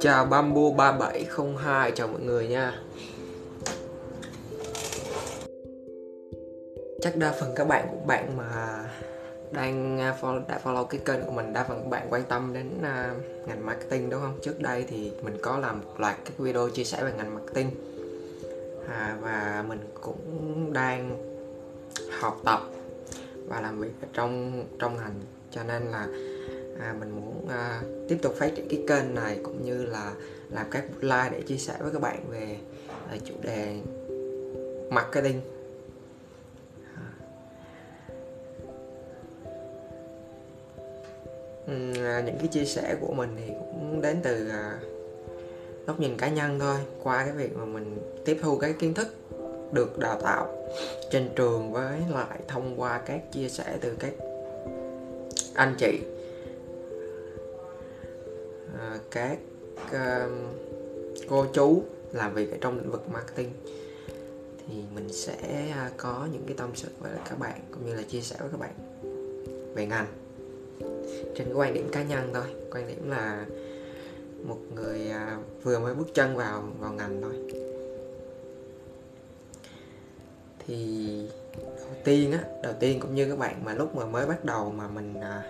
Chào Bamboo 3702 chào mọi người nha Chắc đa phần các bạn của bạn mà đang à, follow, đã follow cái kênh của mình đa phần các bạn quan tâm đến uh, ngành marketing đúng không? Trước đây thì mình có làm một loạt các video chia sẻ về ngành marketing à, và mình cũng đang học tập và làm việc ở trong trong ngành cho nên là à, mình muốn à, tiếp tục phát triển cái kênh này cũng như là làm các like để chia sẻ với các bạn về à, chủ đề marketing. À. à, những cái chia sẻ của mình thì cũng đến từ à, góc nhìn cá nhân thôi qua cái việc mà mình tiếp thu cái kiến thức được đào tạo trên trường với lại thông qua các chia sẻ từ các anh chị. À, các uh, cô chú làm việc ở trong lĩnh vực marketing thì mình sẽ à, có những cái tâm sự với các bạn cũng như là chia sẻ với các bạn về ngành trên cái quan điểm cá nhân thôi. Quan điểm là một người à, vừa mới bước chân vào vào ngành thôi. Thì đầu tiên á đầu tiên cũng như các bạn mà lúc mà mới bắt đầu mà mình à,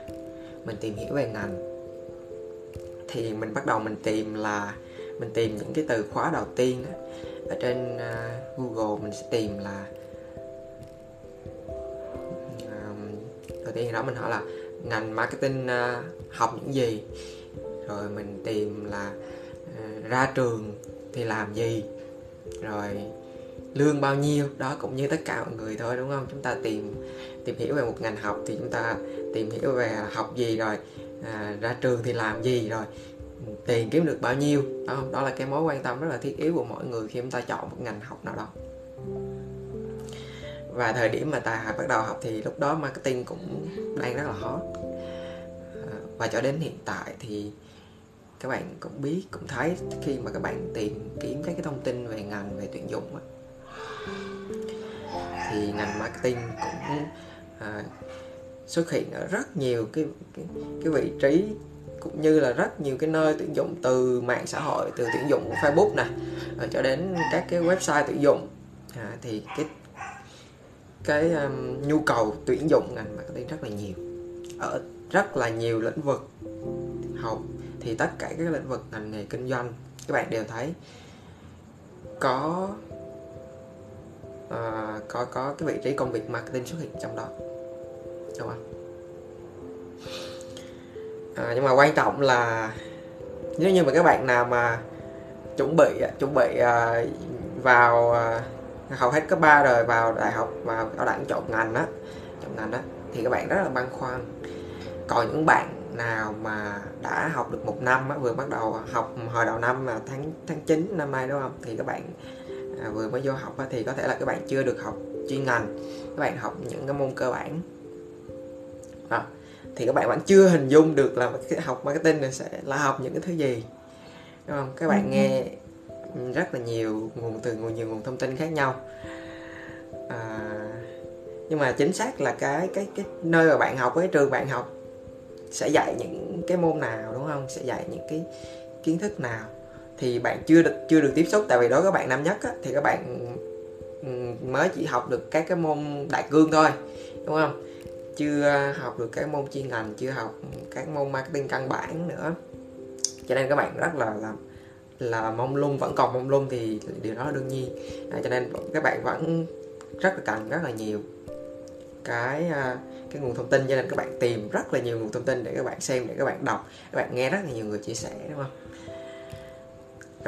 mình tìm hiểu về ngành thì mình bắt đầu mình tìm là mình tìm những cái từ khóa đầu tiên á, ở trên uh, Google mình sẽ tìm là um, đầu tiên thì đó mình hỏi là ngành marketing uh, học những gì? Rồi mình tìm là uh, ra trường thì làm gì? Rồi lương bao nhiêu đó cũng như tất cả mọi người thôi đúng không? Chúng ta tìm tìm hiểu về một ngành học thì chúng ta tìm hiểu về học gì rồi à, ra trường thì làm gì rồi tiền kiếm được bao nhiêu đó không? Đó là cái mối quan tâm rất là thiết yếu của mọi người khi chúng ta chọn một ngành học nào đó. Và thời điểm mà tài bắt đầu học thì lúc đó marketing cũng đang rất là hot. À, và cho đến hiện tại thì các bạn cũng biết cũng thấy khi mà các bạn tìm kiếm các cái thông tin về ngành về tuyển dụng á, thì ngành marketing cũng à, xuất hiện ở rất nhiều cái, cái cái vị trí cũng như là rất nhiều cái nơi tuyển dụng từ mạng xã hội từ tuyển dụng của Facebook này ờ, cho đến các cái website tuyển dụng. À, thì cái cái um, nhu cầu tuyển dụng ngành marketing rất là nhiều ở rất là nhiều lĩnh vực. Học thì tất cả các lĩnh vực ngành nghề kinh doanh các bạn đều thấy có uh, có có cái vị trí công việc marketing xuất hiện trong đó. Đúng không? À, nhưng mà quan trọng là nếu như mà các bạn nào mà chuẩn bị chuẩn bị uh, vào uh, hầu hết cấp 3 rồi vào đại học và cao đẳng chọn ngành á chọn ngành đó thì các bạn rất là băn khoăn. Còn những bạn nào mà đã học được một năm á, vừa bắt đầu học hồi đầu năm là tháng tháng 9 năm nay đúng không? Thì các bạn à, vừa mới vô học thì có thể là các bạn chưa được học chuyên ngành. Các bạn học những cái môn cơ bản. Đó. thì các bạn vẫn chưa hình dung được là cái học marketing này sẽ là học những cái thứ gì. Đúng không? Các bạn ừ. nghe rất là nhiều nguồn từ nhiều nguồn thông tin khác nhau. À, nhưng mà chính xác là cái cái cái nơi mà bạn học cái trường bạn học sẽ dạy những cái môn nào đúng không? Sẽ dạy những cái kiến thức nào thì bạn chưa được chưa được tiếp xúc tại vì đó các bạn năm nhất á, thì các bạn ừ, mới chỉ học được các cái môn đại cương thôi đúng không? Chưa học được các môn chuyên ngành chưa học các môn marketing căn bản nữa. Cho nên các bạn rất là là là mong lung vẫn còn mong lung thì điều đó là đương nhiên. À, cho nên các bạn vẫn rất là cần rất là nhiều cái à, cái nguồn thông tin. Cho nên các bạn tìm rất là nhiều nguồn thông tin để các bạn xem để các bạn đọc các bạn nghe rất là nhiều người chia sẻ đúng không?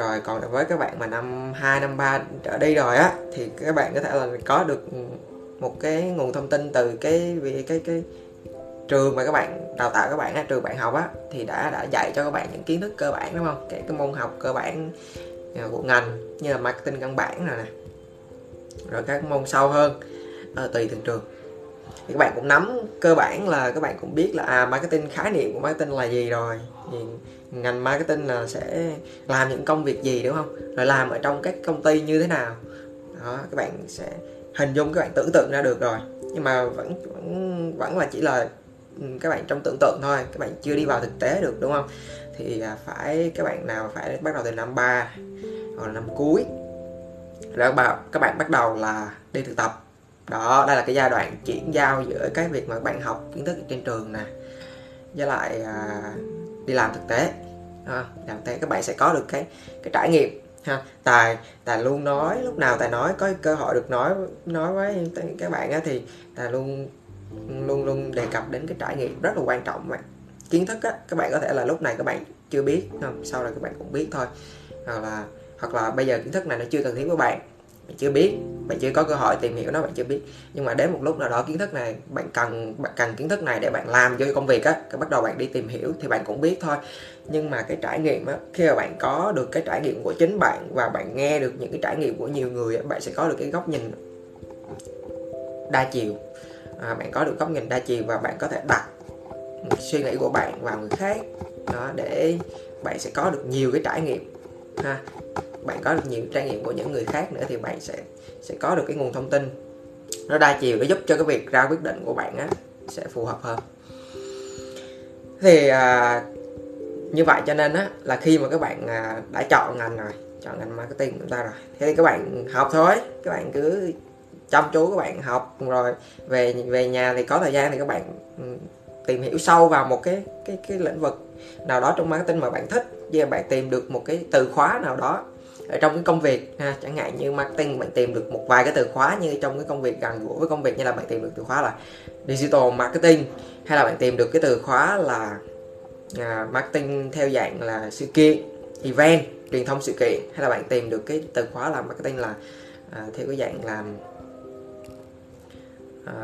Rồi còn với các bạn mà năm 2, năm 3 trở đi rồi á thì các bạn có thể là có được một cái nguồn thông tin từ cái cái cái, cái trường mà các bạn đào tạo các bạn á trường bạn học á thì đã đã dạy cho các bạn những kiến thức cơ bản đúng không? Cái cái môn học cơ bản à, của ngành như là marketing căn bản rồi nè rồi các môn sâu hơn à, tùy từng trường thì các bạn cũng nắm cơ bản là các bạn cũng biết là à marketing khái niệm của marketing là gì rồi. Thì ngành marketing là sẽ làm những công việc gì, đúng không? Rồi làm ở trong các công ty như thế nào. Đó, các bạn sẽ hình dung, các bạn tưởng tượng ra được rồi. Nhưng mà vẫn vẫn vẫn là chỉ là ừ, các bạn trong tưởng tượng thôi. Các bạn chưa đi vào thực tế được, đúng không? Thì à, phải, các bạn nào phải bắt đầu từ năm 3 hoặc là năm cuối. Rồi các bạn các bạn bắt đầu là đi thực tập đó đây là cái giai đoạn chuyển giao giữa cái việc mà bạn học kiến thức trên trường nè với lại à, đi làm thực tế. À, làm thực tế các bạn sẽ có được cái cái trải nghiệm ha. Tài tài luôn nói lúc nào tài nói có cơ hội được nói nói với các bạn á, thì tài luôn luôn luôn đề cập đến cái trải nghiệm rất là quan trọng bạn kiến thức á các bạn có thể là lúc này các bạn chưa biết không sau này các bạn cũng biết thôi. Hoặc là hoặc là bây giờ kiến thức này nó chưa cần thiết với bạn bạn chưa biết bạn chưa có cơ hội tìm hiểu nó bạn chưa biết. Nhưng mà đến một lúc nào đó kiến thức này bạn cần bạn cần kiến thức này để bạn làm cho công việc á cái bắt đầu bạn đi tìm hiểu thì bạn cũng biết thôi. Nhưng mà cái trải nghiệm á khi mà bạn có được cái trải nghiệm của chính bạn và bạn nghe được những cái trải nghiệm của nhiều người á, bạn sẽ có được cái góc nhìn đa chiều. À, bạn có được góc nhìn đa chiều và bạn có thể đặt suy nghĩ của bạn vào người khác. Đó để bạn sẽ có được nhiều cái trải nghiệm ha bạn có được nhiều trải nghiệm của những người khác nữa thì bạn sẽ sẽ có được cái nguồn thông tin. Nó đa chiều để giúp cho cái việc ra quyết định của bạn á sẽ phù hợp hơn. Thì à, như vậy cho nên á là khi mà các bạn à, đã chọn ngành rồi chọn ngành marketing của chúng ta rồi thì các bạn học thôi các bạn cứ chăm chú các bạn học rồi về về nhà thì có thời gian thì các bạn ừ, tìm hiểu sâu vào một cái cái cái lĩnh vực nào đó trong marketing mà bạn thích và bạn tìm được một cái từ khóa nào đó ở trong cái công việc ha, chẳng hạn như marketing bạn tìm được một vài cái từ khóa như trong cái công việc gần gũi với công việc như là bạn tìm được từ khóa là digital marketing hay là bạn tìm được cái từ khóa là à, marketing theo dạng là sự kiện event truyền thông sự kiện hay là bạn tìm được cái từ khóa là marketing là à, theo cái dạng làm à,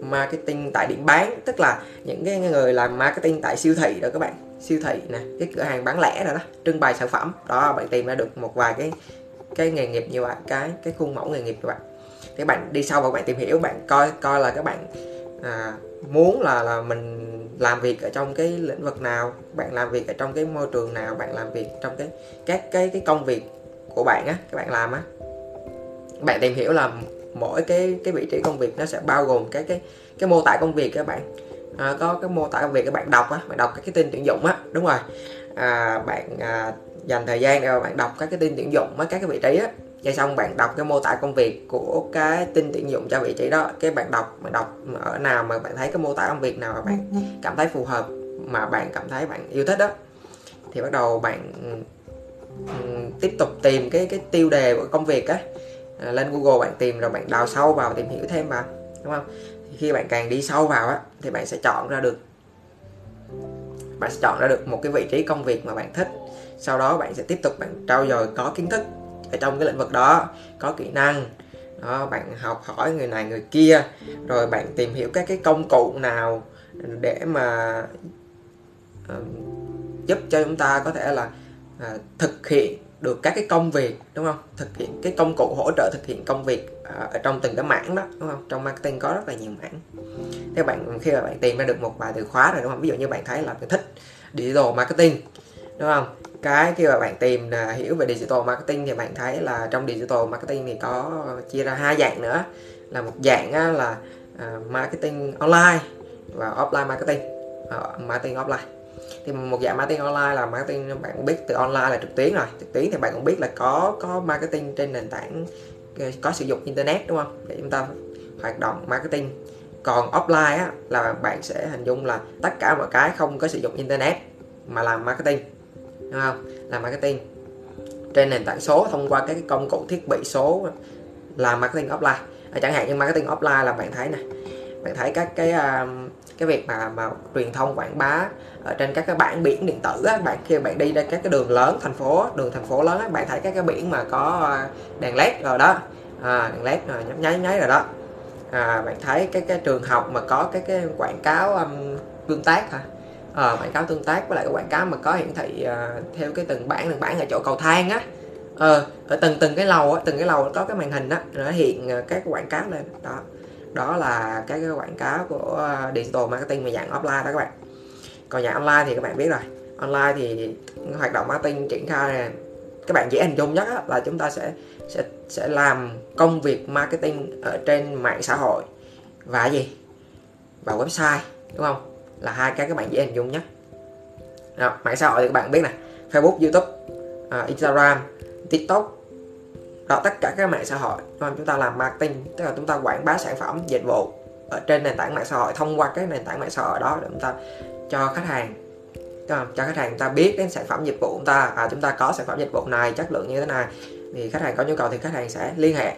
marketing tại điểm bán tức là những cái người làm marketing tại siêu thị đó các bạn siêu thị nè cái cửa hàng bán lẻ rồi đó trưng bày sản phẩm. Đó bạn tìm ra được một vài cái cái nghề nghiệp như vậy cái cái khuôn mẫu nghề nghiệp của bạn. Thì bạn đi sâu vào bạn tìm hiểu bạn coi coi là các bạn à, muốn là là mình làm việc ở trong cái lĩnh vực nào bạn làm việc ở trong cái môi trường nào bạn làm việc trong cái các cái cái công việc của bạn á các bạn làm á. Bạn tìm hiểu là mỗi cái cái vị trí công việc nó sẽ bao gồm cái cái cái mô tả công việc các bạn à, có cái mô tả công việc các bạn đọc á bạn đọc các cái tin tuyển dụng á đúng rồi. À, bạn à, dành thời gian để bạn đọc các cái tin tuyển dụng với các cái vị trí á. Và xong bạn đọc cái mô tả công việc của cái tin tuyển dụng cho vị trí đó cái bạn đọc bạn đọc ở nào mà bạn thấy cái mô tả công việc nào mà bạn cảm thấy phù hợp mà bạn cảm thấy bạn yêu thích đó thì bắt đầu bạn tiếp tục tìm cái cái tiêu đề của công việc á. À, lên Google bạn tìm rồi bạn đào sâu vào tìm hiểu thêm vào đúng không khi bạn càng đi sâu vào á thì bạn sẽ chọn ra được bạn sẽ chọn ra được một cái vị trí công việc mà bạn thích. Sau đó bạn sẽ tiếp tục bạn trau dồi có kiến thức ở trong cái lĩnh vực đó có kỹ năng đó bạn học hỏi người này người kia rồi bạn tìm hiểu các cái công cụ nào để mà uh, giúp cho chúng ta có thể là uh, thực hiện được các cái công việc đúng không? Thực hiện cái công cụ hỗ trợ thực hiện công việc à, ở trong từng cái mảng đó đúng không? Trong marketing có rất là nhiều mảng. Thế bạn khi mà bạn tìm ra được một vài từ khóa rồi đúng không? Ví dụ như bạn thấy là bạn thích digital marketing đúng không? Cái khi mà bạn tìm là hiểu về digital marketing thì bạn thấy là trong digital marketing thì có chia ra hai dạng nữa. Là một dạng là uh, marketing online và offline marketing. Uh, marketing offline thì một dạng marketing online là marketing bạn cũng biết từ online là trực tuyến rồi. Trực tuyến thì bạn cũng biết là có có marketing trên nền tảng ờ, có sử dụng internet đúng không? Để chúng ta hoạt động marketing. Còn offline á, là bạn sẽ hình dung là tất cả mọi cái không có sử dụng internet mà làm marketing đúng không? Làm marketing. Trên nền tảng số thông qua các công cụ thiết bị số làm marketing offline. À, chẳng hạn như marketing offline là bạn thấy nè bạn thấy các cái à, cái việc mà mà truyền thông quảng bá ở trên các cái bảng biển điện tử á bạn khi bạn đi ra các cái đường lớn thành phố đường thành phố lớn á bạn thấy các cái biển mà có à, đèn led rồi đó. À, đèn led rồi nhấp nháy nháy rồi đó. À, bạn thấy cái cái trường học mà có cái cái quảng cáo um, tương tác hả? À, quảng cáo tương tác với lại cái quảng cáo mà có hiển thị uh, theo cái từng bản từng bản ở chỗ cầu thang á. Ờ, ở từng từng cái lầu á từng cái lầu có cái màn hình á nó hiện các quảng cáo lên. Đó đó là cái, cái quảng cáo của ờ, digital marketing mà dạng offline đó các bạn. Còn dạng online thì các bạn biết rồi. Online thì hoạt động marketing triển khai này các bạn dễ hình dung nhất là chúng ta sẽ sẽ sẽ làm công việc marketing ở trên mạng xã hội và gì? Và website đúng không? Là hai cái các bạn dễ hình dung nhất. Đó, mạng xã hội thì các bạn biết nè Facebook YouTube uh, Instagram TikTok đó, tất cả các mạng xã hội. Đúng không? chúng ta làm marketing, tức là chúng ta quảng bá sản phẩm, dịch vụ ở trên nền tảng mạng xã hội, thông qua cái nền tảng mạng xã hội đó để chúng ta cho khách hàng. Không? cho khách hàng chúng ta biết đến sản phẩm dịch vụ chúng ta. À chúng ta có sản phẩm dịch vụ này, chất lượng như thế này. Thì khách hàng có nhu cầu thì khách hàng sẽ liên hệ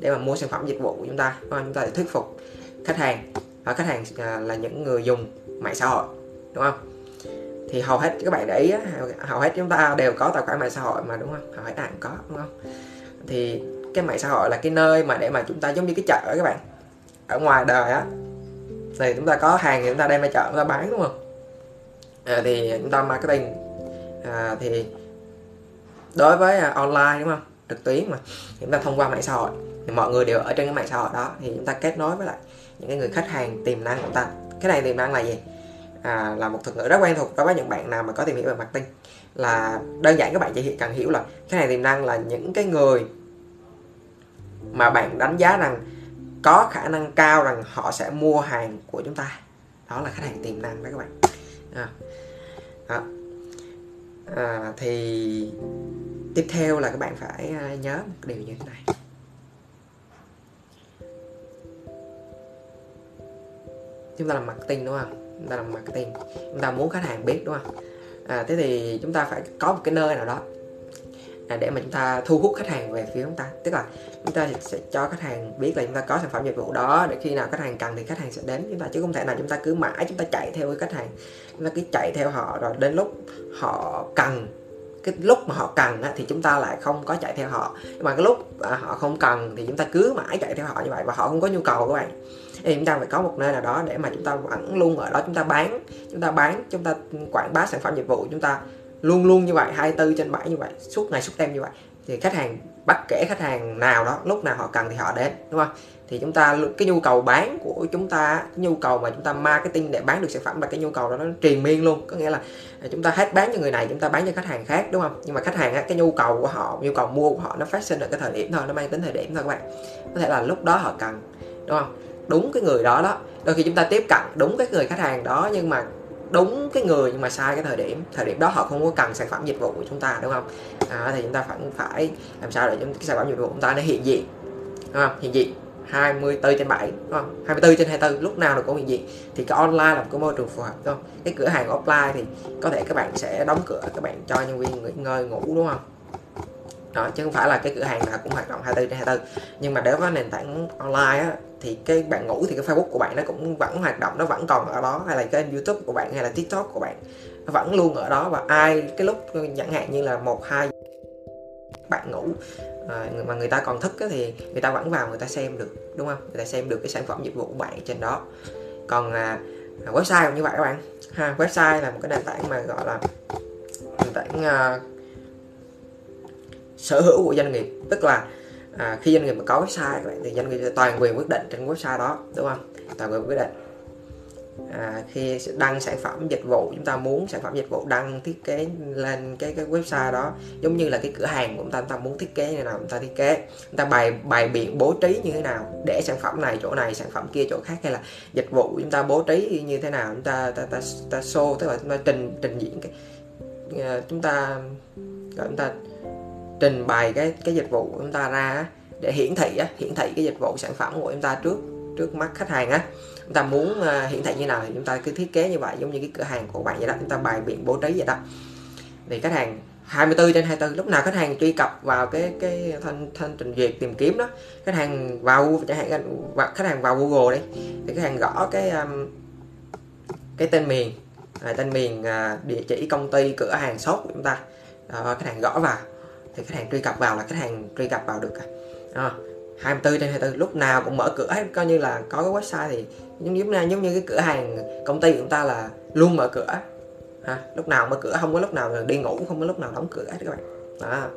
để mà mua sản phẩm dịch vụ của chúng ta. Đúng không? chúng ta để thuyết phục khách hàng. Và khách hàng à, là những người dùng mạng xã hội. Đúng không? Thì hầu hết, các bạn để ý hầu hết chúng ta đều có tài khoản mạng xã hội mà, đúng không? Hầu hết ai cũng có, đúng không? Thì cái mạng xã hội là cái nơi mà để mà chúng ta giống như cái chợ các bạn. Ở ngoài đời á thì chúng ta có hàng thì chúng ta đem ra chợ chúng ta bán đúng không? À, thì chúng ta marketing. À, thì đối với uh, online đúng không? Trực tuyến mà. Thì chúng ta thông qua mạng xã hội. Thì mọi người đều ở trên cái mạng xã hội đó. Thì chúng ta kết nối với lại những cái người khách hàng tiềm năng của chúng ta. Cái này tiềm năng là gì? À, là một thuật ngữ rất quen thuộc đối với những bạn nào mà có tìm hiểu về marketing là đơn giản các bạn chỉ cần hiểu là khách hàng tiềm năng là những cái người mà bạn đánh giá rằng có khả năng cao rằng họ sẽ mua hàng của chúng ta. Đó là khách hàng tiềm năng đó các bạn. À, đó. À, thì tiếp theo là các bạn phải à, nhớ một điều như thế này. Chúng ta làm marketing đúng không? Chúng ta làm marketing. Chúng ta muốn khách hàng biết đúng không? À, thế thì chúng ta phải có một cái nơi nào đó à, để mà chúng ta thu hút khách hàng về phía chúng ta. Tức là chúng ta sẽ cho khách hàng biết là chúng ta có sản phẩm dịch vụ đó để khi nào khách hàng cần thì khách hàng sẽ đến chúng ta. Chứ không thể nào chúng ta cứ mãi chúng ta chạy theo với khách hàng. Chúng ta cứ chạy theo họ rồi đến lúc họ cần cái lúc mà họ cần á, thì chúng ta lại không có chạy theo họ. Nhưng mà cái lúc à, họ không cần thì chúng ta cứ mãi chạy theo họ như vậy và họ không có nhu cầu các bạn. Thì chúng ta phải có một nơi nào đó để mà chúng ta vẫn luôn ở đó chúng ta bán chúng ta bán chúng ta quảng bá sản phẩm dịch vụ chúng ta luôn luôn như vậy 24 trên 7 như vậy suốt ngày suốt đêm như vậy. Thì khách hàng bất kể khách hàng nào đó lúc nào họ cần thì họ đến đúng không? Thì chúng ta cái nhu cầu bán của chúng ta cái nhu cầu mà chúng ta marketing để bán được sản phẩm là cái nhu cầu đó nó triền miên luôn. Có nghĩa là à, chúng ta hết bán cho người này chúng ta bán cho khách hàng khác đúng không? Nhưng mà khách hàng cái nhu cầu của họ nhu cầu mua của họ nó phát sinh ở cái thời điểm thôi nó mang tính thời điểm thôi các bạn. Có thể là lúc đó họ cần đúng không? Đúng cái người đó đó. Đôi khi chúng ta tiếp cận đúng cái người khách hàng đó nhưng mà đúng cái người nhưng mà sai cái thời điểm. Thời điểm đó họ không có cần sản phẩm dịch vụ của chúng ta đúng không? À, thì chúng ta phải phải làm sao để cái sản phẩm dịch vụ của chúng ta nó hiện diện đúng không? Hiện diện. 24 trên 7 đúng không? 24 trên 24 lúc nào được cũng hiện diện thì cái online là một cái môi trường phù hợp đúng không? Cái cửa hàng offline thì có thể các bạn sẽ đóng cửa các bạn cho nhân viên nghỉ ngơi ngủ đúng không? Đó chứ không phải là cái cửa hàng nào cũng hoạt động 24 trên 24 nhưng mà nếu có nền tảng online á, thì cái bạn ngủ thì cái Facebook của bạn nó cũng vẫn hoạt động nó vẫn còn ở đó. Hay là cái YouTube của bạn hay là TikTok của bạn nó vẫn luôn ở đó. Và ai cái lúc chẳng hạn như là một hai bạn ngủ. À, mà người ta còn thức thì người ta vẫn vào người ta xem được đúng không? Người ta xem được cái sản phẩm dịch vụ của bạn trên đó. Còn à, website cũng như vậy các bạn. Ha website là một cái nền tảng mà gọi là nền tảng à, sở hữu của doanh nghiệp. Tức là à, khi doanh nghiệp mà có website thì doanh nghiệp toàn quyền quyết định trên website đó đúng không? Toàn quyền quyết định à, khi đăng sản phẩm dịch vụ chúng ta muốn sản phẩm dịch vụ đăng thiết kế lên cái cái website đó giống như là cái cửa hàng của chúng ta chúng ta muốn thiết kế như nào chúng ta thiết kế. Chúng ta bày bày biện bố trí như thế nào để sản phẩm này chỗ này sản phẩm kia chỗ khác hay là dịch vụ chúng ta bố trí như thế nào chúng ta ta ta, ta show tức là chúng ta trình trình diễn cái ờ, chúng ta gọi chúng ta trình bày cái cái dịch vụ của chúng ta ra để hiển thị hiển thị cái dịch vụ sản phẩm của chúng ta trước trước mắt khách hàng á. Chúng ta muốn ờ, uh, hiển thị như nào thì chúng ta cứ thiết kế như vậy giống như cái cửa hàng của bạn vậy đó. Chúng ta bài biện bố trí vậy đó. Thì khách hàng 24 trên 24 lúc nào khách hàng truy cập vào cái cái thanh thanh trình duyệt tìm kiếm đó khách hàng vào chẳng hạn khách hàng vào Google đi thì khách hàng gõ cái um, cái tên miền à, tên miền à, địa chỉ công ty cửa hàng shop của chúng ta. Đó, khách hàng gõ vào thì khách hàng truy cập vào là khách hàng truy cập vào được à, 24 trên 24 lúc nào cũng mở cửa hết coi như là có cái website thì giống như giống như cái cửa hàng công ty của chúng ta là luôn mở cửa. Ha, lúc nào mở cửa không có lúc nào đi ngủ không có lúc nào đóng cửa hết các bạn. Đó.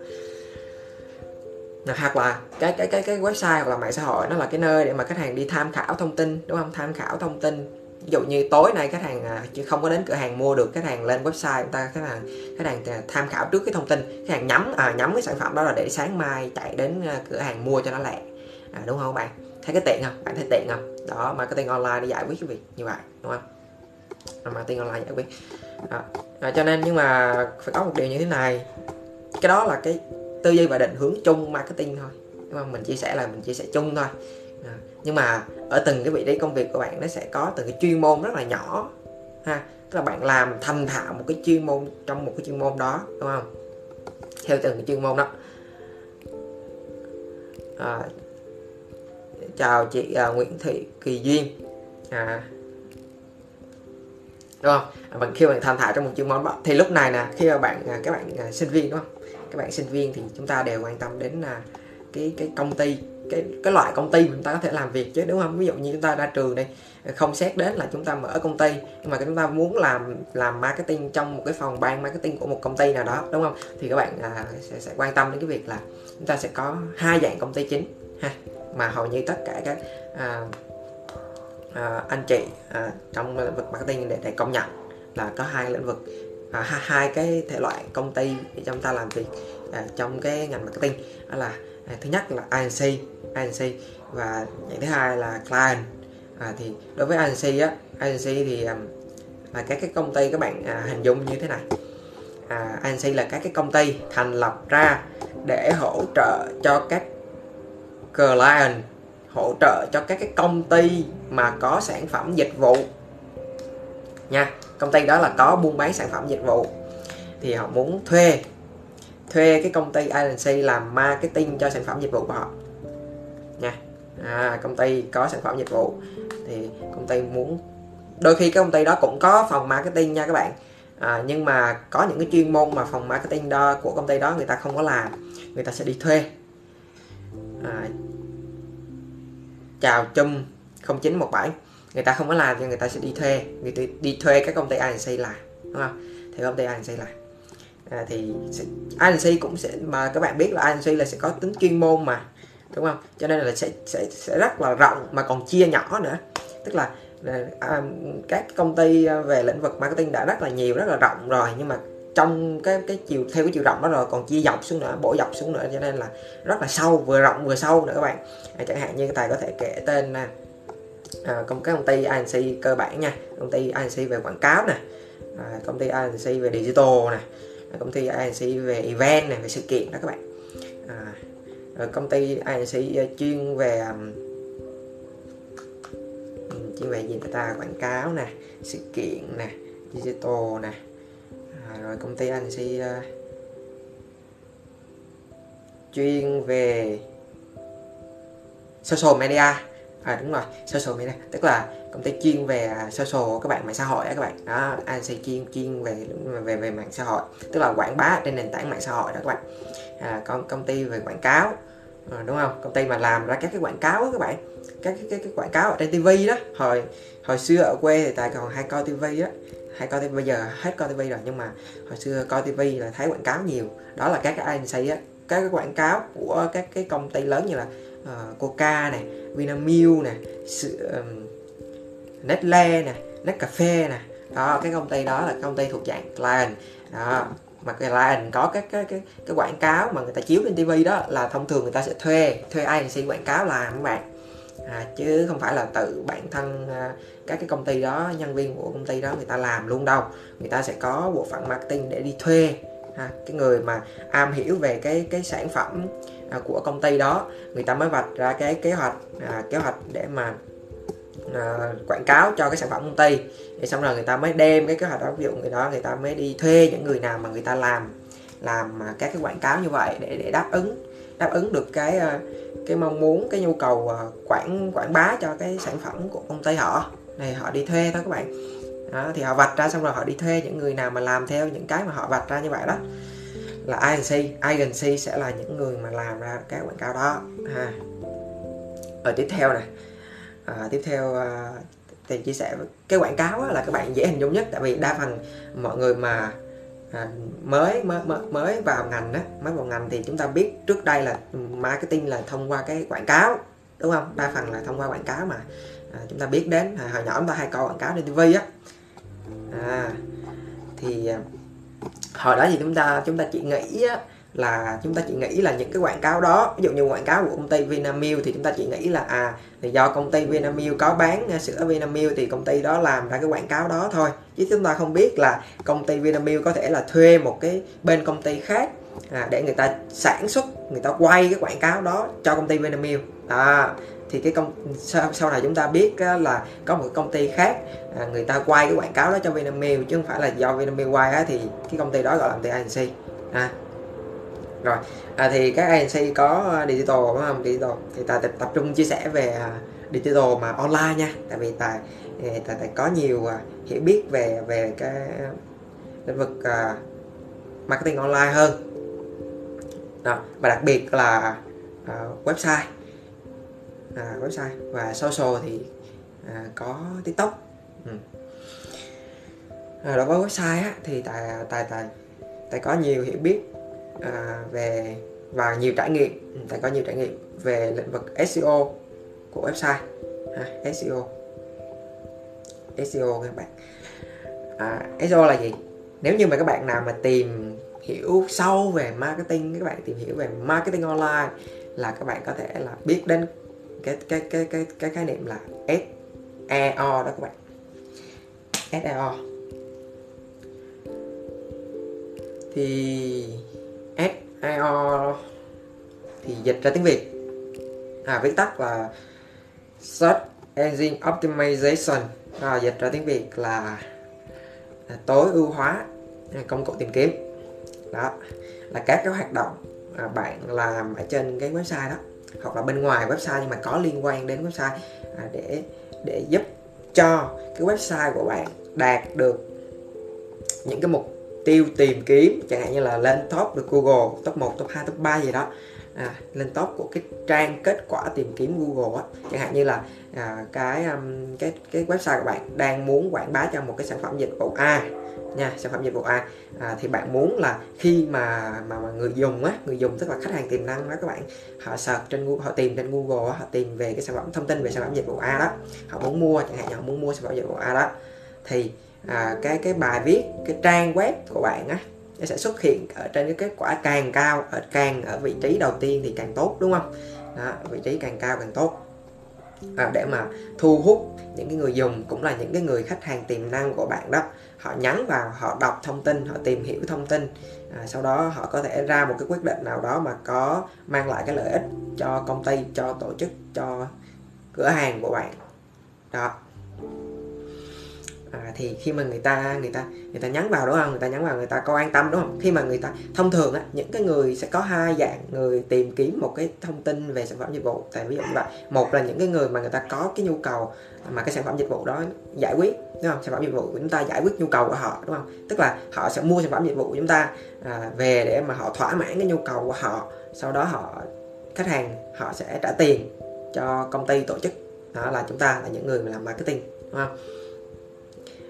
Hoặc là cái cái cái cái website hoặc là mạng xã hội nó là cái nơi để mà khách hàng đi tham khảo thông tin đúng không? Tham khảo thông tin. Ví dụ như tối nay khách hàng à, chứ không có đến cửa hàng mua được khách hàng lên website người ta khách hàng khách hàng à, tham khảo trước cái thông tin. Khách hàng nhắm à, nhắm cái sản phẩm đó là để sáng mai chạy đến à, cửa hàng mua cho nó lẹ à, đúng không các bạn? Thấy cái tiện không? Bạn thấy tiện không? Đó marketing online để giải quyết cái việc như vậy đúng không? À, marketing online giải quyết. À, à, cho nên nhưng mà phải có một điều như thế này. Cái đó là cái tư duy và định hướng chung marketing thôi. Đúng không? Mình chia sẻ là mình chia sẻ chung thôi. À, nhưng mà ở từng cái vị trí công việc của bạn nó sẽ có từng cái chuyên môn rất là nhỏ ha. Tức là bạn làm thành thạo một cái chuyên môn trong một cái chuyên môn đó đúng không? Theo từng cái chuyên môn đó. À, chào chị à, Nguyễn Thị Kỳ Duyên. À, đúng không? À, bạn khi bạn tham thảo trong một chương món thì lúc này nè khi mà bạn à, các bạn à, sinh viên đúng không? Các bạn sinh viên thì chúng ta đều quan tâm đến là cái cái công ty cái cái loại công ty chúng ta có thể làm việc chứ đúng không? Ví dụ như chúng ta ra trường đây không xét đến là chúng ta mở công ty nhưng mà chúng ta muốn làm làm marketing trong một cái phòng ban marketing của một công ty nào đó đúng không? Thì các bạn à, sẽ, sẽ quan tâm đến cái việc là chúng ta sẽ có hai dạng công ty chính ha mà hầu như tất cả các à, à, anh chị à, trong lĩnh vực marketing để, để công nhận là có hai lĩnh vực à, hai, hai cái thể loại công ty để chúng ta làm việc à, trong cái ngành marketing. Đó là à, thứ nhất là agency agency và dạng thứ hai là client. À, thì đối với agency á agency thì à, là các cái công ty các bạn à, hình dung như thế này. À, agency là các cái công ty thành lập ra để hỗ trợ cho các client hỗ trợ cho các cái công ty mà có sản phẩm dịch vụ. Nha công ty đó là có buôn bán sản phẩm dịch vụ. Thì họ muốn thuê thuê cái công ty agency làm marketing cho sản phẩm dịch vụ của họ. Nha à, công ty có sản phẩm dịch vụ. Thì công ty muốn đôi khi cái công ty đó cũng có phòng marketing nha các bạn. À, nhưng mà có những cái chuyên môn mà phòng marketing đó của công ty đó người ta không có làm người ta sẽ đi thuê à, chào chum 0917 người ta không có làm thì người ta sẽ đi thuê. Người ta đi thuê các công ty agency làm đúng không? Thì công ty agency làm à, thì agency cũng sẽ mà các bạn biết là agency là sẽ có tính chuyên môn mà đúng không? Cho nên là sẽ sẽ sẽ rất là rộng mà còn chia nhỏ nữa. Tức là à, à các công ty à, về lĩnh vực marketing đã rất là nhiều rất là rộng rồi nhưng mà trong cái cái chiều theo cái chiều rộng đó rồi còn chia dọc xuống nữa bổ dọc xuống nữa cho nên là rất là sâu vừa rộng vừa sâu nữa các bạn. À, chẳng hạn như thầy có thể kể tên à, công cái công ty Anc cơ bản nha công ty Anc về quảng cáo nè à, công ty Anc về digital nè à, công ty Anc về event này về sự kiện đó các bạn. À, rồi công ty Anc à, chuyên về um, chuyên về gì người ta quảng cáo nè sự kiện nè digital nè à, rồi công ty agency uh, ờ, chuyên về social media. À đúng rồi social media tức là công ty chuyên về à, social các bạn mạng xã hội á các bạn. Đó agency chuyên chuyên về về về mạng xã hội tức là quảng bá trên nền tảng mạng xã hội đó các bạn. À, công công ty về quảng cáo à, đúng không? Công ty mà làm ra các cái quảng cáo đó các bạn. Các cái, cái, cái quảng cáo ở trên tivi đó. Hồi hồi xưa ở quê thì tại còn hay coi tivi á hay coi tivi bây giờ hết coi tivi rồi nhưng mà hồi xưa coi tivi là thấy quảng cáo nhiều. Đó là các cái agency á các cái quảng cáo của các cái công ty lớn như là uh, Coca này Vinamilk này um, Nestle nè Nescafe nè. Đó cái công ty đó là công ty thuộc dạng client. Đó mà cái client có các cái cái cái quảng cáo mà người ta chiếu trên tivi đó là thông thường người ta sẽ thuê thuê agency quảng cáo làm các bạn à, chứ không phải là tự bản thân à, các cái công ty đó nhân viên của công ty đó người ta làm luôn đâu. Người ta sẽ có bộ phận marketing để đi thuê ha, cái người mà am hiểu về cái cái sản phẩm à, của công ty đó. Người ta mới vạch ra cái kế hoạch à, kế hoạch để mà à, quảng cáo cho cái sản phẩm công ty. Thì xong rồi người ta mới đem cái kế hoạch đó ví dụ người đó người ta mới đi thuê những người nào mà người ta làm làm à, các cái quảng cáo như vậy để để đáp ứng đáp ứng được cái ờ, cái mong muốn cái nhu cầu ờ, quảng quảng bá cho cái sản phẩm của công ty họ. Này họ đi thuê thôi các bạn. Đó, thì họ vạch ra xong rồi họ đi thuê những người nào mà làm theo những cái mà họ vạch ra như vậy đó. Là agency agency sẽ là những người mà làm ra các quảng cáo đó. Ha. Ở tiếp theo này à, ờ, tiếp theo à, thì chia sẻ cái quảng cáo là các bạn dễ hình dung nhất. Tại vì đa phần mọi người mà à, mới mới mới vào ngành đó mới vào ngành thì chúng ta biết trước đây là marketing là thông qua cái quảng cáo đúng không? Đa phần là thông qua quảng cáo mà. À, chúng ta biết đến à, hồi nhỏ chúng ta hay coi quảng cáo trên tv á. À, thì à, hồi đó thì chúng ta chúng ta chỉ nghĩ á, là chúng ta chỉ nghĩ là những cái quảng cáo đó ví dụ như quảng cáo của công ty Vinamilk thì chúng ta chỉ nghĩ là à thì do công ty Vinamilk có bán à, sữa Vinamilk thì công ty đó làm ra cái quảng cáo đó thôi. Chứ chúng ta không biết là công ty Vinamilk có thể là thuê một cái bên công ty khác à, để người ta sản xuất người ta quay cái quảng cáo đó cho công ty Vinamilk. À, thì cái công sau, sau này chúng ta biết á, là có một công ty khác à, người ta quay cái quảng cáo đó cho Vinamilk chứ không phải là do Vinamilk quay á, thì cái công ty đó gọi là công ty agency à, rồi. À, thì các agency có ờ, digital đúng không? Digital. Thì tài tập, tập trung chia sẻ về à, digital mà online nha. Tại vì tài ờ, tài, tài có nhiều à, hiểu biết về về cái lĩnh vực uh, marketing online hơn. Đó. Và đặc biệt là uh, website. Uh, website và social thì uh, có tiktok. Ừ. đối với website á, thì tài tài tài tài có nhiều hiểu biết à, về và nhiều trải nghiệm ừ, tại có nhiều trải nghiệm về lĩnh vực SEO của website ha, SEO SEO các bạn. À, SEO là gì? Nếu như mà các bạn nào mà tìm hiểu sâu về marketing các bạn tìm hiểu về marketing online là các bạn có thể là biết đến cái cái cái cái cái khái niệm là SEO đó các bạn. SEO thì SIO thì dịch ra tiếng Việt. À viết tắt là Search Engine Optimization. À, dịch ra tiếng Việt là, là tối ưu hóa à, công cụ tìm kiếm. Đó là các cái hoạt động à, bạn làm ở trên cái website đó hoặc là bên ngoài website nhưng mà có liên quan đến website à, để để giúp cho cái website của bạn đạt được những cái mục tiêu tìm kiếm chẳng hạn như là lên top được Google top 1, top 2, top 3 gì đó. À, lên top của cái trang kết quả tìm kiếm Google á. Chẳng hạn như là à, cái um, cái cái website của bạn đang muốn quảng bá cho một cái sản phẩm dịch vụ A nha sản phẩm dịch vụ A. À, thì bạn muốn là khi mà mà, mà người dùng á người dùng tức là khách hàng tiềm năng đó các bạn họ search trên Google họ tìm trên Google họ tìm về cái sản phẩm thông tin về sản phẩm dịch vụ A đó. Họ muốn mua chẳng hạn như họ muốn mua sản phẩm dịch vụ A đó. Thì à, cái cái bài viết cái trang web của bạn á nó sẽ xuất hiện ở trên cái kết quả càng cao ở càng ở vị trí đầu tiên thì càng tốt đúng không? Đó, vị trí càng cao càng tốt. À, để mà thu hút những cái người dùng cũng là những cái người khách hàng tiềm năng của bạn đó. Họ nhắn vào họ đọc thông tin họ tìm hiểu thông tin. À, sau đó họ có thể ra một cái quyết định nào đó mà có mang lại cái lợi ích cho công ty cho tổ chức cho cửa hàng của bạn. Đó à, thì khi mà người ta người ta người ta nhắn vào đúng không? Người ta nhắn vào người ta có an tâm đúng không? Khi mà người ta thông thường á những cái người sẽ có hai dạng người tìm kiếm một cái thông tin về sản phẩm dịch vụ. Tại ví dụ như vậy một là những cái người mà người ta có cái nhu cầu mà cái sản phẩm dịch vụ đó giải quyết đúng không? Sản phẩm dịch vụ của chúng ta giải quyết nhu cầu của họ đúng không? Tức là họ sẽ mua sản phẩm dịch vụ của chúng ta à, về để mà họ thỏa mãn cái nhu cầu của họ. Sau đó họ khách hàng họ sẽ trả tiền cho công ty tổ chức. Đó là chúng ta là những người mà làm marketing đúng không?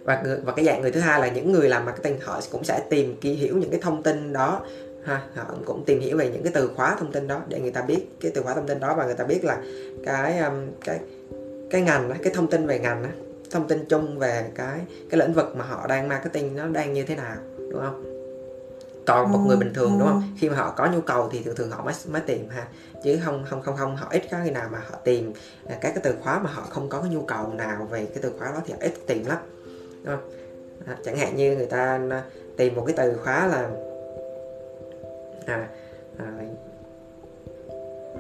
Và và cái dạng người thứ hai là những người làm marketing họ cũng sẽ tìm kỹ hiểu những cái thông tin đó ha họ cũng tìm hiểu về những cái từ khóa thông tin đó để người ta biết cái từ khóa thông tin đó và người ta biết là cái um, cái cái ngành cái thông tin về ngành thông tin chung về cái cái lĩnh vực mà họ đang marketing nó đang như thế nào đúng không? Còn một người bình thường đúng không? Khi mà họ có nhu cầu thì thường thường họ mới mới tìm ha. Chứ không không không không họ ít có khi nào mà họ tìm các cái từ khóa mà họ không có cái nhu cầu nào về cái từ khóa đó thì họ ít tìm lắm đúng không? À, chẳng hạn như người ta tìm một cái từ khóa là à, à,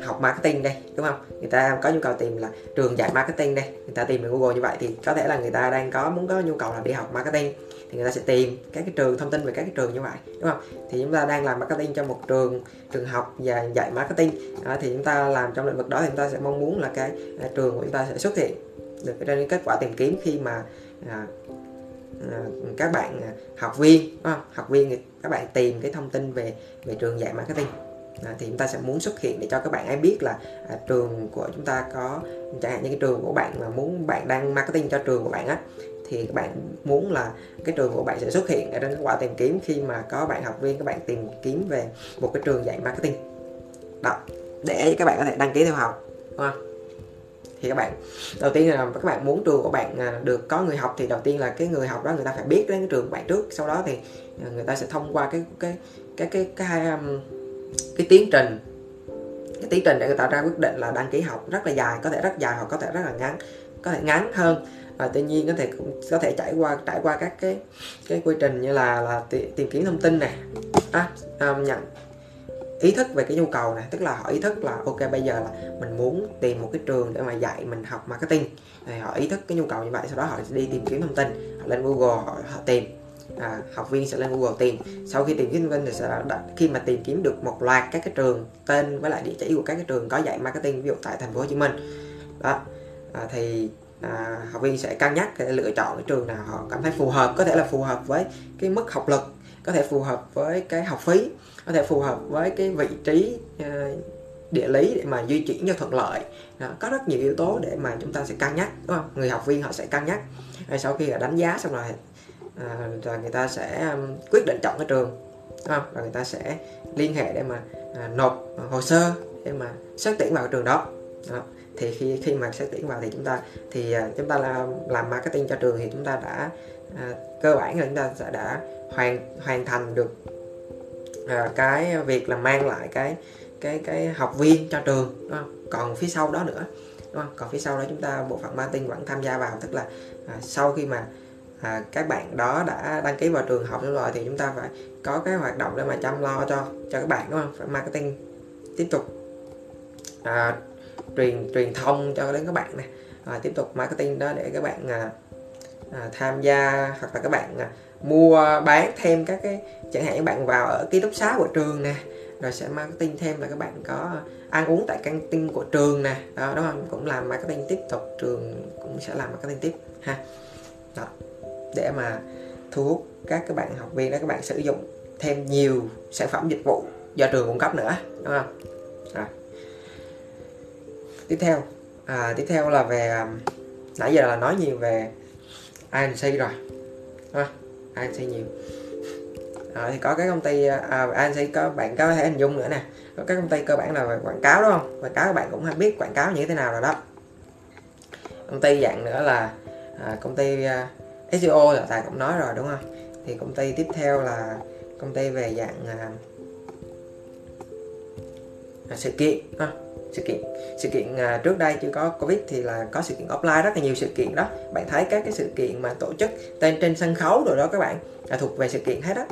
học marketing đây đúng không? Người ta có nhu cầu tìm là trường dạy marketing đây. Người ta tìm về google như vậy thì có thể là người ta đang có muốn có nhu cầu là đi học marketing. Thì người ta sẽ tìm các cái trường thông tin về các cái trường như vậy đúng không? Thì chúng ta đang làm marketing cho một trường trường học và dạy marketing. À, thì chúng ta làm trong lĩnh vực đó thì chúng ta sẽ mong muốn là cái à, trường của chúng ta sẽ xuất hiện. Được trên kết quả tìm kiếm khi mà à, Ờ, các bạn ờ, học viên không? học viên các bạn tìm cái thông tin về về trường dạy marketing à, thì chúng ta sẽ muốn xuất hiện để cho các bạn ấy biết là à, trường của chúng ta có chẳng hạn như cái trường của bạn mà muốn bạn đang marketing cho trường của bạn á thì các bạn muốn là cái trường của bạn sẽ xuất hiện ở trên kết quả tìm kiếm khi mà có bạn học viên các bạn tìm kiếm về một cái trường dạy marketing đó để các bạn có thể đăng ký theo học đúng không? Thì các bạn đầu tiên là các bạn muốn trường của bạn à, được có người học thì đầu tiên là cái người học đó người ta phải biết đến cái trường của bạn trước. Sau đó thì à, người ta sẽ thông qua cái cái cái cái cái, cái um, cái tiến trình cái tiến trình để người ta ra quyết định là đăng ký học rất là dài có thể rất dài hoặc có thể rất là ngắn có thể ngắn hơn. Và tuy nhiên có thể cũng có thể trải qua trải qua các cái cái quy trình như là là tìm kiếm thông tin này à, um, nhận ý thức về cái nhu cầu này tức là họ ý thức là ok bây giờ là mình muốn tìm một cái trường để mà dạy mình học marketing. Thì họ ý thức cái nhu cầu như vậy sau đó họ sẽ đi tìm kiếm thông tin họ lên google họ, họ tìm. À, học viên sẽ lên google tìm. Sau khi tìm kiếm thông tin thì sẽ đặt, khi mà tìm kiếm được một loạt các cái trường tên với lại địa chỉ của các cái trường có dạy marketing ví dụ tại thành phố hồ chí minh. Đó. À, thì à, học viên sẽ cân nhắc để lựa chọn cái trường nào họ cảm thấy phù hợp có thể là phù hợp với cái mức học lực có thể phù hợp với cái học phí có thể phù hợp với cái vị trí ờ, địa lý để mà di chuyển cho thuận lợi. Đó, có rất nhiều yếu tố để mà chúng ta sẽ cân nhắc đúng không? Người học viên họ sẽ cân nhắc. Rồi sau khi là đánh giá xong rồi à, rồi người ta sẽ quyết định chọn cái trường đúng không? Rồi người ta sẽ liên hệ để mà à, nộp hồ sơ để mà xét tuyển vào cái trường đó, đó thì khi khi mà xét tuyển vào thì chúng ta thì chúng ta làm làm marketing cho trường thì chúng ta đã à, cơ bản là chúng ta sẽ đã hoàn hoàn thành được à, cái việc là mang lại cái cái cái học viên cho trường đúng không? còn phía sau đó nữa đúng không? còn phía sau đó chúng ta bộ phận marketing vẫn tham gia vào tức là à, sau khi mà à, các bạn đó đã đăng ký vào trường học rồi thì chúng ta phải có cái hoạt động để mà chăm lo cho cho các bạn đúng không phải marketing tiếp tục à, truyền truyền thông cho đến các bạn này à, tiếp tục marketing đó để các bạn à, à, tham gia hoặc là các bạn à, mua bán thêm các cái chẳng hạn các bạn vào ở ký túc xá của trường nè rồi sẽ marketing thêm là các bạn có ăn uống tại căng tin của trường nè đó đúng không? Cũng làm marketing tiếp tục trường cũng sẽ làm marketing tiếp ha. Đó để mà thu hút các các bạn học viên đó các bạn sử dụng thêm nhiều sản phẩm dịch vụ do trường cung cấp nữa đúng không? Rồi tiếp theo à, tiếp theo là về à, nãy giờ là nói nhiều về INC rồi? À, xây nhiều? À, thì có cái công ty à, à xây có bạn có thể hình dung nữa nè. Có các công ty cơ bản là về quảng cáo đúng không? Quảng cáo các bạn cũng hay biết quảng cáo như thế nào rồi đó. Công ty dạng nữa là à, công ty à, SEO là tài cũng nói rồi đúng không? Thì công ty tiếp theo là công ty về dạng à, à sự kiện ha sự kiện. Sự kiện à, trước đây chưa có covid thì là có sự kiện offline rất là nhiều sự kiện đó. Bạn thấy các cái sự kiện mà tổ chức tên trên sân khấu rồi đó các bạn là thuộc về sự kiện hết á.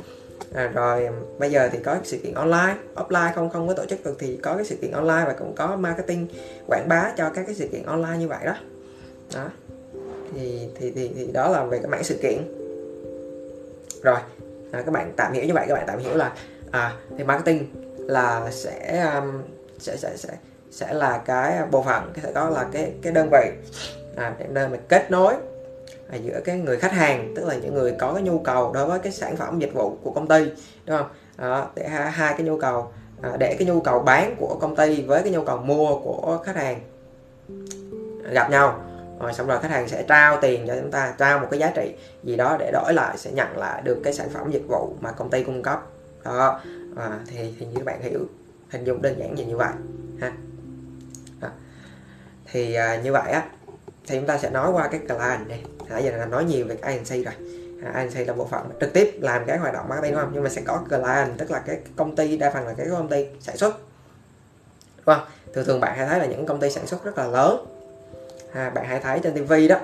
À, rồi à, bây giờ thì có sự kiện online offline không không có tổ chức được thì có cái sự kiện online và cũng có marketing quảng bá cho các cái sự kiện online như vậy đó. Đó. Thì thì thì, thì đó là về cái mảng sự kiện. Rồi à, các bạn tạm hiểu như vậy các bạn tạm hiểu là à thì marketing là sẽ um, sẽ sẽ sẽ sẽ là cái bộ phận sẽ có là cái cái đơn vị. À, nơi mà kết nối à, giữa cái người khách hàng tức là những người có cái nhu cầu đối với cái sản phẩm dịch vụ của công ty đúng không? À, để hai, hai cái nhu cầu à, để cái nhu cầu bán của công ty với cái nhu cầu mua của khách hàng à, gặp nhau. Rồi xong rồi khách hàng sẽ trao tiền cho chúng ta trao một cái giá trị gì đó để đổi lại sẽ nhận lại được cái sản phẩm dịch vụ mà công ty cung cấp. Đó à, thì thì như các bạn hiểu hình dung đơn giản như vậy ha thì à, như vậy á thì chúng ta sẽ nói qua cái client này nãy giờ là nói nhiều về cái agency rồi. À, agency là bộ phận trực tiếp làm cái hoạt động marketing đúng không? Nhưng mà sẽ có client tức là cái công ty đa phần là cái công ty sản xuất. Đúng không? Thường thường bạn hay thấy là những công ty sản xuất rất là lớn. À, bạn hãy thấy trên tivi đó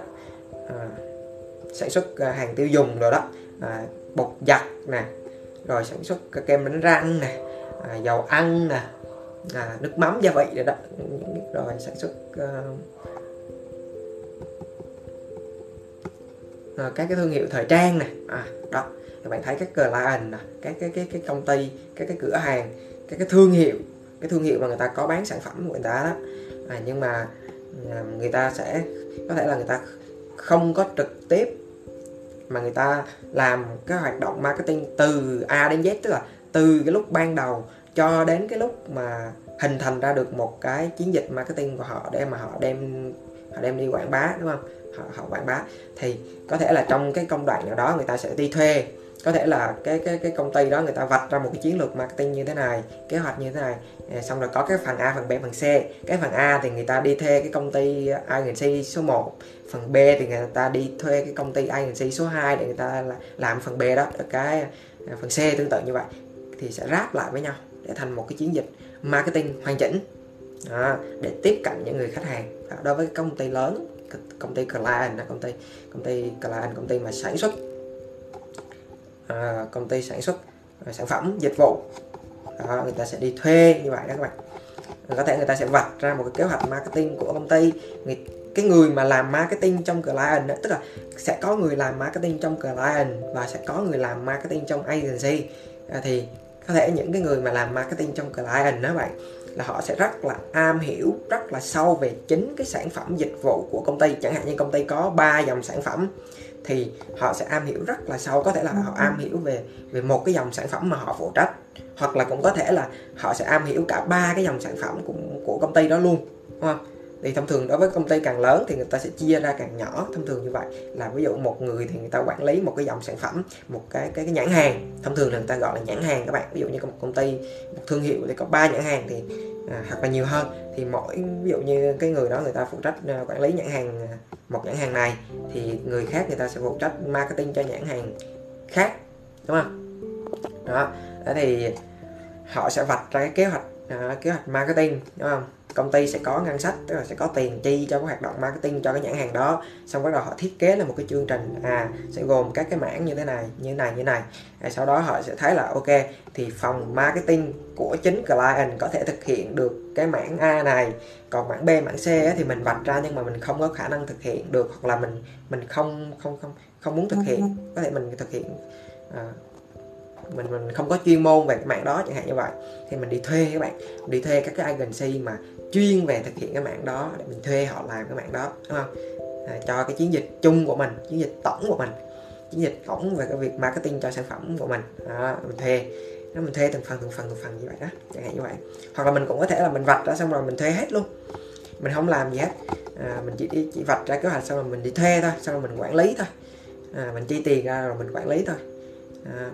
à, sản xuất à, hàng tiêu dùng rồi đó. À, bột giặt nè rồi sản xuất kem đánh răng nè à, dầu ăn nè à, nước mắm gia vị rồi đó. Rồi sản xuất uh, à, các cái thương hiệu thời trang nè. À, đó. Các bạn thấy các client nè các cái cái cái công ty các cái cửa hàng các cái thương hiệu cái thương hiệu mà người ta có bán sản phẩm của người ta đó. À, nhưng mà ờ, người ta sẽ có thể là người ta không có trực tiếp mà người ta làm cái hoạt động marketing từ A đến Z tức là từ cái lúc ban đầu cho đến cái lúc mà hình thành ra được một cái chiến dịch marketing của họ để mà họ đem họ đem đi quảng bá đúng không? Họ, họ quảng bá. Thì có thể là trong cái công đoạn nào đó người ta sẽ đi thuê. Có thể là cái cái cái công ty đó người ta vạch ra một cái chiến lược marketing như thế này kế hoạch như thế này. Ờ, xong rồi có cái phần A phần B phần C. Cái phần A thì người ta đi thuê cái công ty agency số 1 phần B thì người ta đi thuê cái công ty agency số 2 để người ta làm phần B đó. Cái ờ, phần C tương tự như vậy. Thì sẽ ráp lại với nhau để thành một cái chiến dịch marketing hoàn chỉnh đó, để tiếp cận những người khách hàng. Đó, đối với công ty lớn công ty client công ty công ty client công ty mà sản xuất à, công ty sản xuất sản phẩm dịch vụ đó, người ta sẽ đi thuê như vậy đó các bạn. Có thể người ta sẽ vạch ra một cái kế hoạch marketing của công ty. Người, cái người mà làm marketing trong client đó, tức là sẽ có người làm marketing trong client và sẽ có người làm marketing trong agency. À, thì có thể những cái người mà làm marketing trong client đó bạn là họ sẽ rất là am hiểu rất là sâu về chính cái sản phẩm dịch vụ của công ty. Chẳng hạn như công ty có 3 dòng sản phẩm thì họ sẽ am hiểu rất là sâu. Có thể là họ am hiểu về về một cái dòng sản phẩm mà họ phụ trách hoặc là cũng có thể là họ sẽ am hiểu cả ba cái dòng sản phẩm của, của công ty đó luôn đúng không? Thì thông thường đối với công ty càng lớn thì người ta sẽ chia ra càng nhỏ. Thông thường như vậy là ví dụ một người thì người ta quản lý một cái dòng sản phẩm một cái cái, cái nhãn hàng. Thông thường là người ta gọi là nhãn hàng các bạn. Ví dụ như một công ty một thương hiệu thì có ba nhãn hàng thì à, hoặc là nhiều hơn. Thì mỗi ví dụ như cái người đó người ta phụ trách à, quản lý nhãn hàng à, một nhãn hàng này thì người khác người ta sẽ phụ trách marketing cho nhãn hàng khác đúng không? Đó. Thì họ sẽ vạch ra cái kế hoạch à, kế hoạch marketing đúng không? Công ty sẽ có ngân sách tức là sẽ có tiền chi cho cái hoạt động marketing cho cái nhãn hàng đó. Xong bắt đầu họ thiết kế là một cái chương trình à sẽ gồm các cái mảng như thế này như này như này. À, sau đó họ sẽ thấy là ok thì phòng marketing của chính client có thể thực hiện được cái mảng A này. Còn mảng B mảng C ấy, thì mình vạch ra nhưng mà mình không có khả năng thực hiện được hoặc là mình mình không không không không muốn thực hiện. Có thể mình thực hiện à, mình mình không có chuyên môn về cái mạng đó chẳng hạn như vậy. Thì mình đi thuê các bạn đi thuê các cái agency mà chuyên về thực hiện cái mạng đó để mình thuê họ làm cái mạng đó đúng không? À, cho cái chiến dịch chung của mình chiến dịch tổng của mình chiến dịch tổng về cái việc marketing cho sản phẩm của mình. Đó, mình thuê. Nó mình thuê từng phần từng phần từng phần như vậy đó chẳng hạn như vậy. Hoặc là mình cũng có thể là mình vạch ra xong rồi mình thuê hết luôn. Mình không làm gì hết. À, mình chỉ chỉ vạch ra kế hoạch xong rồi mình đi thuê thôi xong rồi mình quản lý thôi. À, mình chi tiền ra rồi mình quản lý thôi. À,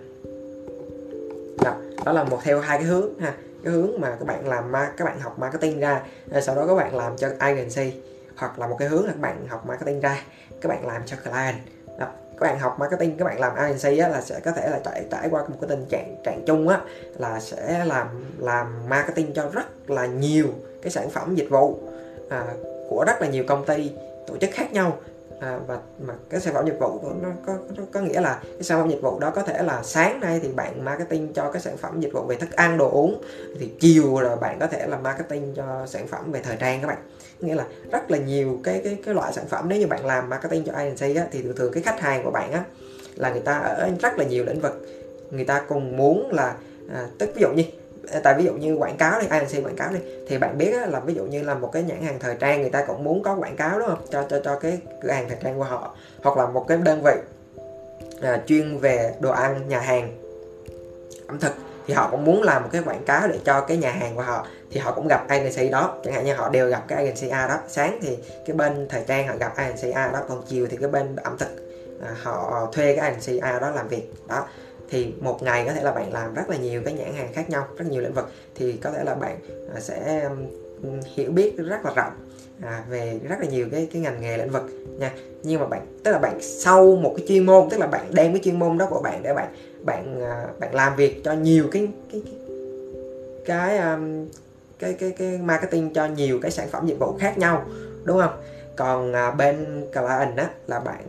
đó, đó là một theo hai cái hướng ha cái hướng mà các bạn làm các bạn học marketing ra sau đó các bạn làm cho agency hoặc là một cái hướng là các bạn học marketing ra các bạn làm cho client đó. các bạn học marketing các bạn làm agency á, là sẽ có thể là trải trải qua một cái tình trạng trạng chung á là sẽ làm làm marketing cho rất là nhiều cái sản phẩm dịch vụ à, của rất là nhiều công ty tổ chức khác nhau à, và mà cái sản phẩm dịch vụ của nó có, có có nghĩa là cái sản phẩm dịch vụ đó có thể là sáng nay thì bạn marketing cho cái sản phẩm dịch vụ về thức ăn đồ uống thì chiều rồi bạn có thể là marketing cho sản phẩm về thời trang các bạn. Nghĩa là rất là nhiều cái cái cái loại sản phẩm nếu như bạn làm marketing cho agency á, thì thường thường cái khách hàng của bạn á là người ta ở rất là nhiều lĩnh vực. Người ta cùng muốn là à, tức ví dụ như tại ví dụ như quảng cáo đi agency quảng cáo đi thì bạn biết là ví dụ như là một cái nhãn hàng thời trang người ta cũng muốn có quảng cáo đúng không? Cho cho cho cái cửa hàng thời trang của họ hoặc là một cái đơn vị à, chuyên về đồ ăn nhà hàng ẩm thực thì họ cũng muốn làm một cái quảng cáo để cho cái nhà hàng của họ thì họ cũng gặp agency đó. Chẳng hạn như họ đều gặp cái agency A đó. Sáng thì cái bên thời trang họ gặp agency A đó còn chiều thì cái bên ẩm thực à, họ thuê cái agency A đó làm việc. Đó thì một ngày có thể là bạn làm rất là nhiều cái nhãn hàng khác nhau rất nhiều lĩnh vực. Thì có thể là bạn à, sẽ hiểu biết rất là rộng à, về rất là nhiều cái cái ngành nghề lĩnh vực nha. Nhưng mà bạn tức là bạn sau một cái chuyên môn tức là bạn đem cái chuyên môn đó của bạn để bạn bạn à, bạn làm việc cho nhiều cái cái cái cái, cái cái cái marketing cho nhiều cái sản phẩm dịch vụ khác nhau đúng không? Còn à, bên client á là bạn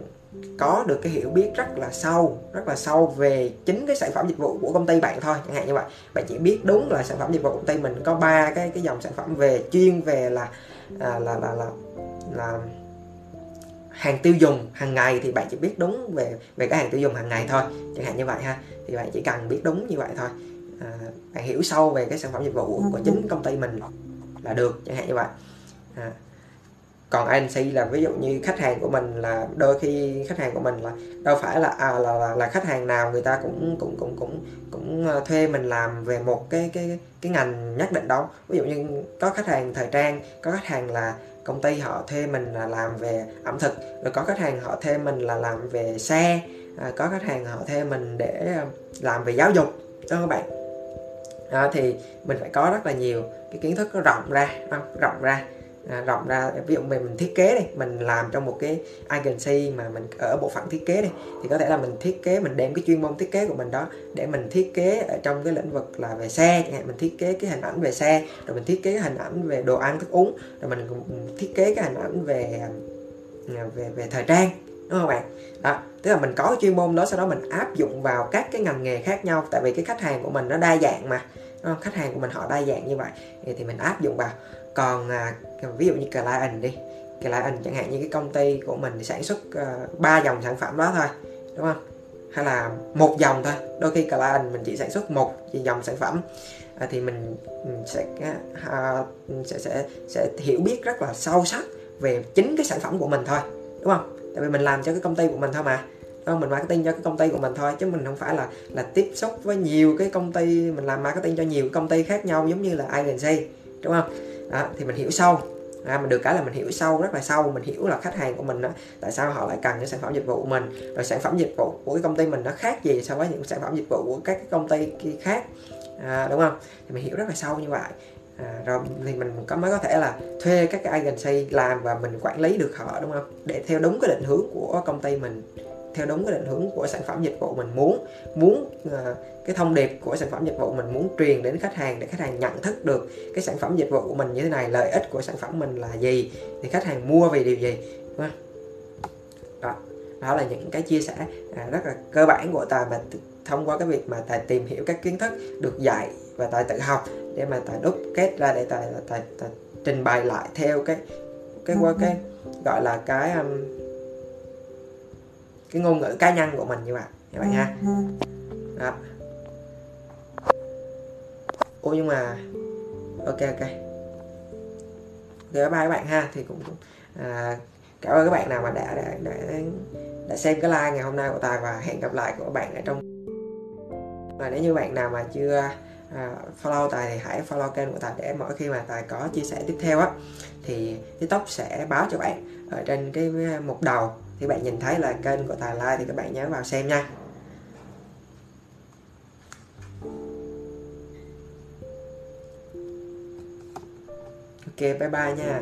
có được cái hiểu biết rất là sâu rất là sâu về chính cái sản phẩm dịch vụ của công ty bạn thôi chẳng hạn như vậy. Bạn chỉ biết đúng là sản phẩm dịch vụ của công ty mình có ba cái cái dòng sản phẩm về chuyên về là à, là là là là hàng tiêu dùng hàng ngày thì bạn chỉ biết đúng về về cái hàng tiêu dùng hàng ngày thôi chẳng hạn như vậy ha. Thì bạn chỉ cần biết đúng như vậy thôi. À, bạn hiểu sâu về cái sản phẩm dịch vụ của chính công ty mình là được chẳng hạn như vậy. À, còn agency là ví dụ như khách hàng của mình là đôi khi khách hàng của mình là đâu phải là à, là, là là khách hàng nào người ta cũng cũng cũng cũng cũng ờ, thuê mình làm về một cái cái cái ngành nhất định đâu ví dụ như có khách hàng thời trang có khách hàng là công ty họ thuê mình là làm về ẩm thực rồi có khách hàng họ thuê mình là làm về xe à, có khách hàng họ thuê mình để ờ, làm về giáo dục đó các bạn à, thì mình phải có rất là nhiều cái kiến thức nó rộng ra không? rộng ra à, rộng ra ví dụ mình, mình thiết kế đi mình làm trong một cái agency mà mình ở bộ phận thiết kế đi thì có thể là mình thiết kế mình đem cái chuyên môn thiết kế của mình đó để mình thiết kế ở trong cái lĩnh vực là về xe mình thiết kế cái hình ảnh về xe rồi mình thiết kế cái hình ảnh về đồ ăn thức uống rồi mình thiết kế cái hình ảnh về à, về về thời trang đúng không bạn? Đó tức là mình có cái chuyên môn đó sau đó mình áp dụng vào các cái ngành nghề khác nhau tại vì cái khách hàng của mình nó đa dạng mà đúng không? khách hàng của mình họ đa dạng như vậy thì, thì mình áp dụng vào còn à, ví dụ như client đi. Client chẳng hạn như cái công ty của mình sản xuất à, ba uh, dòng sản phẩm đó thôi đúng không? Hay là một dòng thôi. Đôi khi client mình chỉ sản xuất một dòng sản phẩm à, thì mình, sẽ, à, à, sẽ sẽ sẽ hiểu biết rất là sâu sắc về chính cái sản phẩm của mình thôi đúng không? Tại vì mình làm cho cái công ty của mình thôi mà không? Mình marketing cho cái công ty của mình thôi chứ mình không phải là là tiếp xúc với nhiều cái công ty mình làm marketing cho nhiều công ty khác nhau giống như là agency đúng không? Đó, thì mình hiểu sâu. À, mình được cái là mình hiểu sâu rất là sâu. Mình hiểu là khách hàng của mình đó, tại sao họ lại cần những sản phẩm dịch vụ của mình. Rồi sản phẩm dịch vụ của cái công ty mình nó khác gì so với những sản phẩm dịch vụ của các cái công ty khác. À, đúng không? Thì mình hiểu rất là sâu như vậy. À, rồi thì mình có mới có thể là thuê các cái agency làm và mình quản lý được họ đúng không? Để theo đúng cái định hướng của công ty mình theo đúng cái định hướng của sản phẩm dịch vụ mình muốn muốn uh, cái thông điệp của sản phẩm dịch vụ mình muốn truyền đến khách hàng để khách hàng nhận thức được cái sản phẩm dịch vụ của mình như thế này lợi ích của sản phẩm mình là gì thì khách hàng mua vì điều gì đúng không? đó đó là những cái chia sẻ à, rất là cơ bản của tài và thông qua cái việc mà tài tìm hiểu các kiến thức được dạy và tài tự học để mà tài đúc kết ra để tài, tài, tài trình bày lại theo cái cái qua cái gọi là cái um, cái ngôn ngữ cá nhân của mình như vậy các bạn ha. Đó. Ủa nhưng mà ok ok. Ok bye các bạn ha thì cũng à, cảm ơn các bạn nào mà đã đã đã, đã xem cái like ngày hôm nay của tài và hẹn gặp lại của các bạn ở trong và nếu như bạn nào mà chưa à, follow tài thì hãy follow kênh của tài để mỗi khi mà tài có chia sẻ tiếp theo á thì tiktok sẽ báo cho bạn ở trên cái mục đầu thì bạn nhìn thấy là kênh của tài lai thì các bạn nhớ vào xem nha. Ok, bye bye nha.